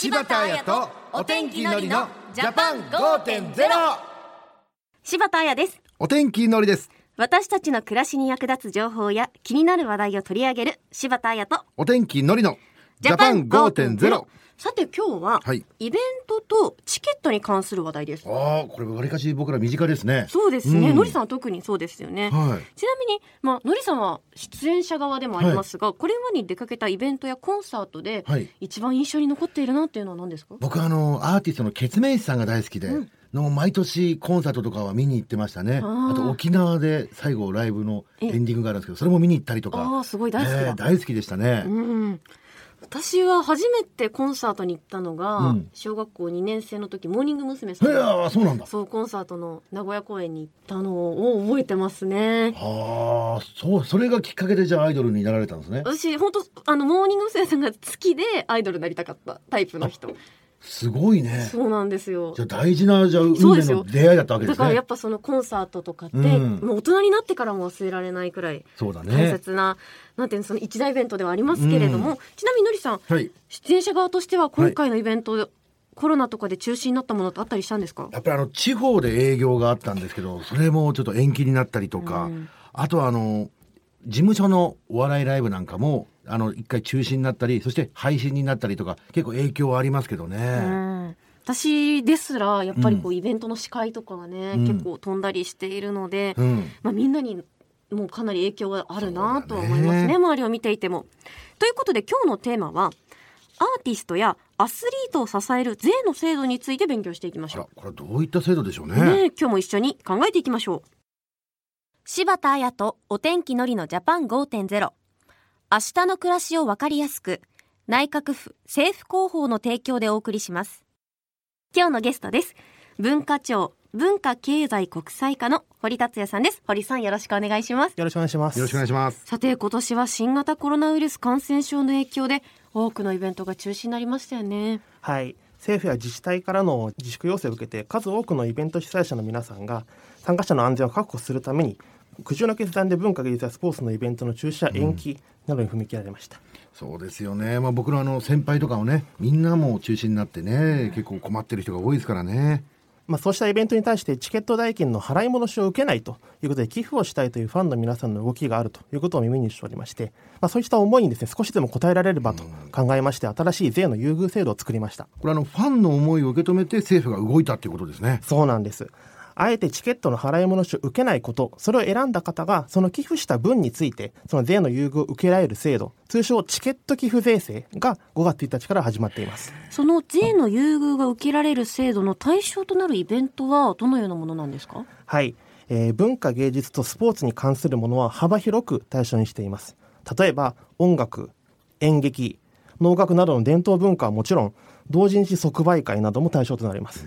柴田彩とお天気のりのジャパン5.0柴田彩です。お天気のりです。私たちの暮らしに役立つ情報や気になる話題を取り上げる柴田彩とお天気のりのジャパン5.0さて今日は、はい。イベントとチケットに関する話題です。ああこれわりかし僕ら身近ですね。そうですね、うん。のりさんは特にそうですよね、はい。ちなみに、まあのりさんは出演者側でもありますが、これまでに出かけたイベントやコンサートで、はい。一番印象に残っているなっていうのは何ですか？僕はあのアーティストのケツメイシさんが大好きで、うん。の毎年コンサートとかは見に行ってましたね。あと沖縄で最後ライブのエンディングがあるんですけどそれも見に行ったりとか。ああすごい大好きだ、えー大好きでしたね、うん、私は初めてコンサートに行ったのが、うん。小学校2年生の時モーニング娘。さん。いやのーそうなんだ。そうコンサートの名古屋公演に行ったのを覚えてますね。ああそうそれがきっかけでじゃあアイドルになられたんですね。私本当あのモーニング娘。さんが好きでアイドルになりたかったタイプの人すごいね。そうなんですよ。じゃあ大事なじゃあ運命の出会いだったわけですね。だからやっぱそのコンサートとかって、うん。もう大人になってからも忘れられないくらいそうだ大ね切な、なんていうのその一大イベントではありますけれども、うん。ちなみにのりさんはい。出演者側としては今回のイベント、コロナとかで中止になったものってあったりしたんですか？やっぱりあの地方で営業があったんですけどそれもちょっと延期になったりとか、うん。あとはあの事務所のお笑いライブなんかもあの一回中止になったりそして配信になったりとか結構影響はありますけどね、うん。私ですらやっぱりこうイベントの司会とかがね、うん。結構飛んだりしているので、うん。まあ、みんなにもうかなり影響があるなとは思いますね周りを見ていても。ということで今日のテーマはアーティストやアスリートを支える税の制度について勉強していきましょあらこれはどういった制度でしょうね。う。ねえ今日も一緒に考えていきましょう。柴田彩とお天気のりのジャパン5.0明日の暮らしをわかりやすく内閣府政府広報の提供でお送りします。今日のゲストです。文化庁文化経済国際課の堀達也さんです。堀さんよろしくお願いします。よろしくお願いします。よろしくお願いします。さて今年は新型コロナウイルス感染症の影響で多くのイベントが中止になりましたよね。はい。政府や自治体からの自粛要請を受けて数多くのイベント主催者の皆さんが参加者の安全を確保するために苦渋の決断で文化芸術やスポーツのイベントの中止や延期などに踏み切られました。そうですよね、まあ、僕のあの先輩とかをねみんなもう中止になってね結構困ってる人が多いですからねまあ、そうしたイベントに対してチケット代金の払い戻しを受けないということで寄付をしたいというファンの皆さんの動きがあるということを耳にしておりまして、まあ、そうした思いにですね少しでも応えられればと考えまして新しい税の優遇制度を作りました。これあのファンの思いを受け止めて政府が動いたっていうことですねそうなんです。あえてチケットの払い戻しを受けないこと、それを選んだ方が、その寄付した分について、その税の優遇を受けられる制度、通称チケット寄付税制が5月1日から始まっています。その税の優遇が受けられる制度の対象となるイベントはどのようなものなんですか？はい。えー文化芸術とスポーツに関するものは幅広く対象にしています。例えば、音楽、演劇、能楽などの伝統文化はもちろん、同人誌即売会なども対象となります。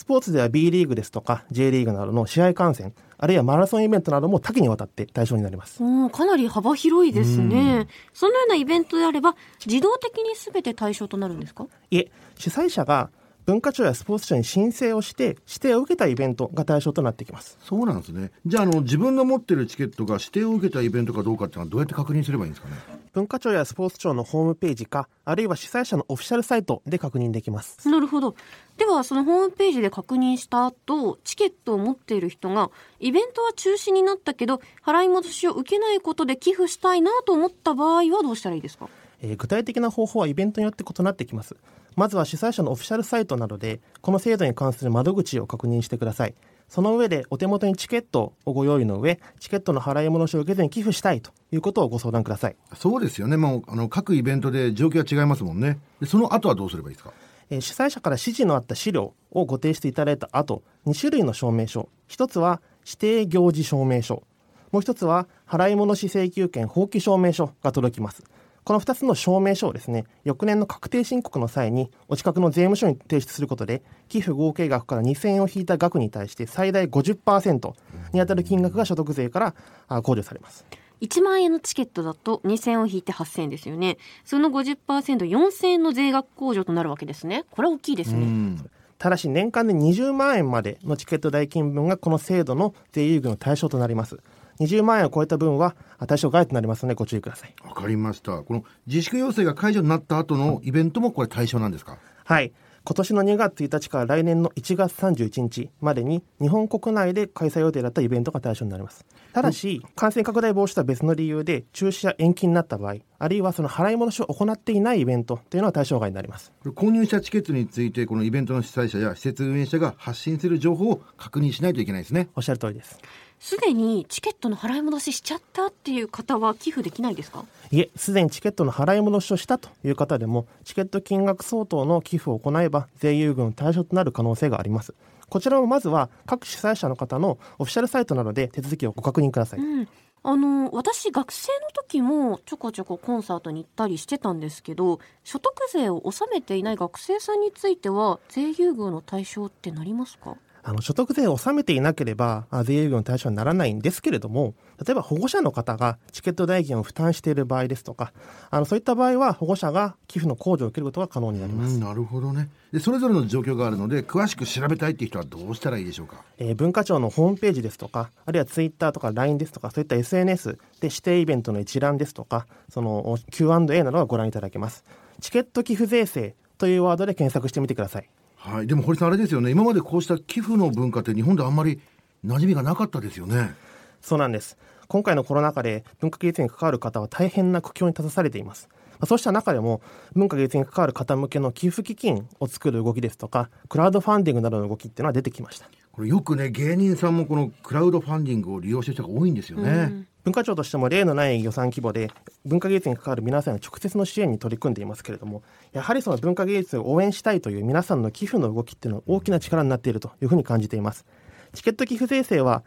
スポーツでは B リーグですとか J リーグなどの試合観戦、あるいはマラソンイベントなども多岐にわたって対象になります。うんかなり幅広いですね。そのようなイベントであれば、自動的に全て対象となるんですか？いえ、主催者が文化庁やスポーツ庁に申請をして指定を受けたイベントが対象となってきます。そうなんですねじゃああの自分の持ってるチケットが指定を受けたイベントかどうかっていうのはどうやって確認すればいいんですかね？文化庁やスポーツ庁のホームページか、あるいは主催者のオフィシャルサイトで確認できます。なるほど。では、そのホームページで確認した後、チケットを持っている人が、イベントは中止になったけど、払い戻しを受けないことで寄付したいなと思った場合はどうしたらいいですか？えー具体的な方法はイベントによって異なってきます。まずは主催者のオフィシャルサイトなどで、この制度に関する窓口を確認してください。その上でお手元にチケットをご用意の上、チケットの払い戻しを受けずに寄付したいということをご相談ください。そうですよねもうあの各イベントで状況は違いますもんねでその後はどうすればいいですか？えー主催者から指示のあった資料をご提出いただいた後、2種類の証明書。一つは指定行事証明書。もう一つは払い戻し請求権放棄証明書が届きます。この2つの証明書をですね、翌年の確定申告の際にお近くの税務署に提出することで、寄付合計額から2000円を引いた額に対して最大50%に当たる金額が所得税からあ控除されます。1万円のチケットだと2000円を引いて8000円ですよね。その 50%4000 円の税額控除となるわけですね。これは大きいですね。うんただし年間で20万円までのチケット代金分がこの制度の税優遇の対象となります。20万円を超えた分はあ対象外となりますのでご注意ください。わかりましたこの自粛要請が解除になった後のイベントもこれ対象なんですか？はい。今年の2月1日から来年の1月31日までに日本国内で開催予定だったイベントが対象になります。ただし、感染拡大防止とは別の理由で中止や延期になった場合、あるいはその払い戻しを行っていないイベントというのは対象外になります。購入したチケットについてこのイベントの主催者や施設運営者が発信する情報を確認しないといけないですねおっしゃる通りです。すでにチケットの払い戻ししちゃったっていう方は寄付できないですか？いえ、すでにチケットの払い戻しをしたという方でも、チケット金額相当の寄付を行えば、税優遇の対象となる可能性があります。こちらもまずは各主催者の方のオフィシャルサイトなどで手続きをご確認ください。うんあの私学生の時もちょこちょこコンサートに行ったりしてたんですけど所得税を納めていない学生さんについては税優遇の対象ってなりますか？あの所得税を納めていなければあ税優遇の対象にならないんですけれども例えば保護者の方がチケット代金を負担している場合ですとかあのそういった場合は保護者が寄付の控除を受けることが可能になります、うんなるほどね。でそれぞれの状況があるので詳しく調べたいっていう人はどうしたらいいでしょうか？えー文化庁のホームページですとかあるいはツイッターとか LINE ですとかそういった SNS で指定イベントの一覧ですとかその Q&A などがご覧いただけます。チケット寄付税制というワードで検索してみてくださいはいでも堀さんあれですよね今までこうした寄付の文化って日本であんまり馴染みがなかったですよねそうなんです。今回のコロナ禍で文化芸術に関わる方は大変な苦境に立たされています。まあそうした中でも文化芸術に関わる方向けの寄付基金を作る動きですとかクラウドファンディングなどの動きっていうのは出てきました。これよくね芸人さんもこのクラウドファンディングを利用してる人が多いんですよね、文化庁としても例のない予算規模で文化芸術に関わる皆さんの直接の支援に取り組んでいますけれどもやはりその文化芸術を応援したいという皆さんの寄付の動きっていうのは大きな力になっているというふうに感じています。チケット寄付税制は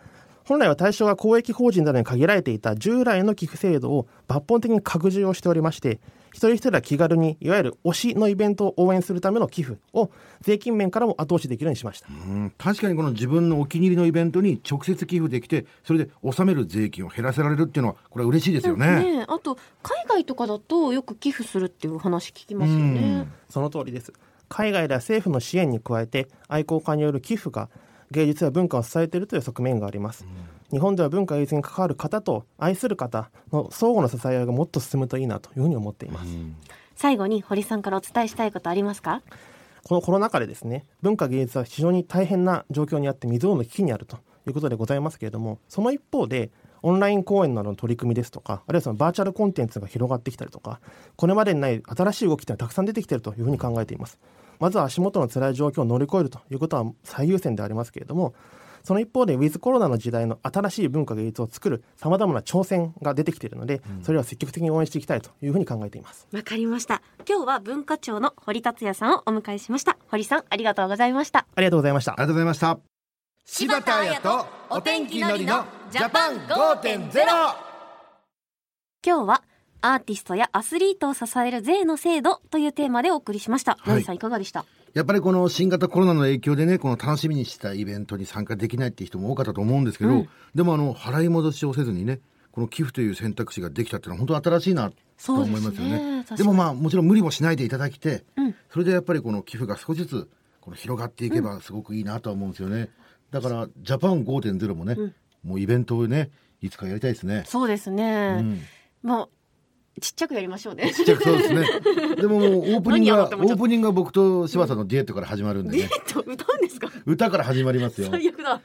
本来は対象が公益法人などに限られていた従来の寄付制度を抜本的に拡充をしておりまして一人一人が気軽にいわゆる推しのイベントを応援するための寄付を税金面からも後押しできるようにしました。うん、確かにこの自分のお気に入りのイベントに直接寄付できてそれで納める税金を減らせられるっていうのはこれは嬉しいですよね、ねえあと海外とかだとよく寄付するっていう話聞きますよね。その通りです。海外では政府の支援に加えて愛好家による寄付が芸術や文化を支えているという側面があります、日本では文化芸術に関わる方と愛する方の相互の支え合いがもっと進むといいなというふうに思っています、最後に堀さんからお伝えしたいことありますか？このコロナ禍でですね文化芸術は非常に大変な状況にあって未曾有の危機にあるということでございますけれどもその一方でオンライン公演などの取り組みですとかあるいはそのバーチャルコンテンツが広がってきたりとかこれまでにない新しい動きっていうのはたくさん出てきているというふうに考えていますまずは足元の辛い状況を乗り越えるということは最優先でありますけれどもその一方でウィズコロナの時代の新しい文化芸術を作るさまざまな挑戦が出てきているので、それは積極的に応援していきたいというふうに考えています。わかりました。今日は文化庁の堀達也さんをお迎えしました。堀さんありがとうございました。ありがとうございました。ありがとうございました。柴田彩とお天気のりのジャパン5.0今日はアーティストやアスリートを支える税の制度というテーマでお送りしました。い。のりさんいかがでした？やっぱりこの新型コロナの影響でね、この楽しみにしたイベントに参加できないっていう人も多かったと思うんですけど、うん。でもあの、払い戻しをせずにね、この寄付という選択肢ができたっていうのは本当新しいなと思いますよそうですね。でもまあ、もちろん無理もしないでいただきて、うん。それでやっぱりこの寄付が少しずつこの広がっていけばすごくいいなとは思うんですよね。だから、ジャパン5.0もね、もうイベントをね、いつかやりたいですね。そうですね。うん。もうちっちゃくやりましょうね。ちっちゃくそうですね。でももうオープニングは、オープニングは僕と柴さんのデュエットから始まるんでね。デート歌うんですか？歌から始まりますよ。最悪だ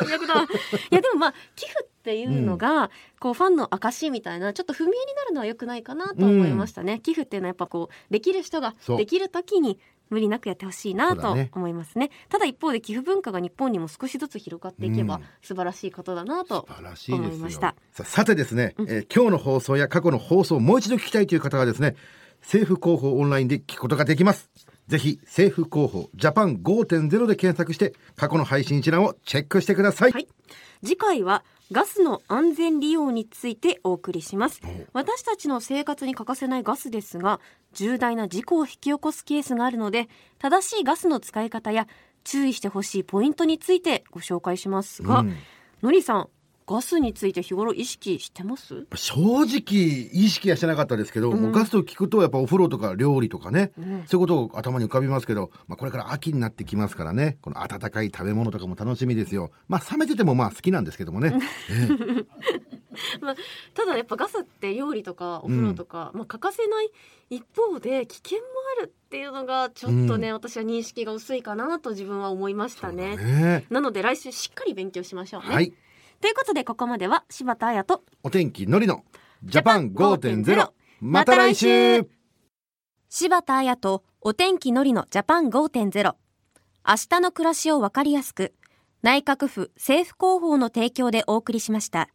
最悪だいやでもまあ寄付っていうのが、こうファンの証みたいなちょっと不明になるのは良くないかなと思いましたね、寄付っていうのはやっぱこうできる人ができる時に無理なくやってほしいなと思いますね。ただ一方で寄付文化が日本にも少しずつ広がっていけばうん。素晴らしいことだなと思いました。ささてですね、えー今日の放送や過去の放送をもう一度聞きたいという方はですね政府広報オンラインで聞くことができますぜひ政府広報ジャパン5.0で検索して過去の配信一覧をチェックしてください、はい。次回はガスの安全利用についてお送りします。私たちの生活に欠かせないガスですが重大な事故を引き起こすケースがあるので正しいガスの使い方や注意してほしいポイントについてご紹介しますが、うん。のりさんガスについて日頃意識してます？正直意識はしてなかったですけど、もうガスと聞くとやっぱお風呂とか料理とかね、ん。そういうことを頭に浮かびますけど、まあ、これから秋になってきますからね。この温かい食べ物とかも楽しみですよ。まあ冷めててもまあ好きなんですけどもね、ええ。まあ、ただやっぱガスって料理とかお風呂とか、まあ、欠かせない一方で危険もあるっていうのがちょっとね、私は認識が薄いかなと自分は思いましたね。ね。なので来週しっかり勉強しましょうね。はい。ということでここまでは柴田彩とお天気のりのジャパン5.0。また来週柴田彩とお天気のりのジャパン5.0明日の暮らしをわかりやすく内閣府政府広報の提供でお送りしました。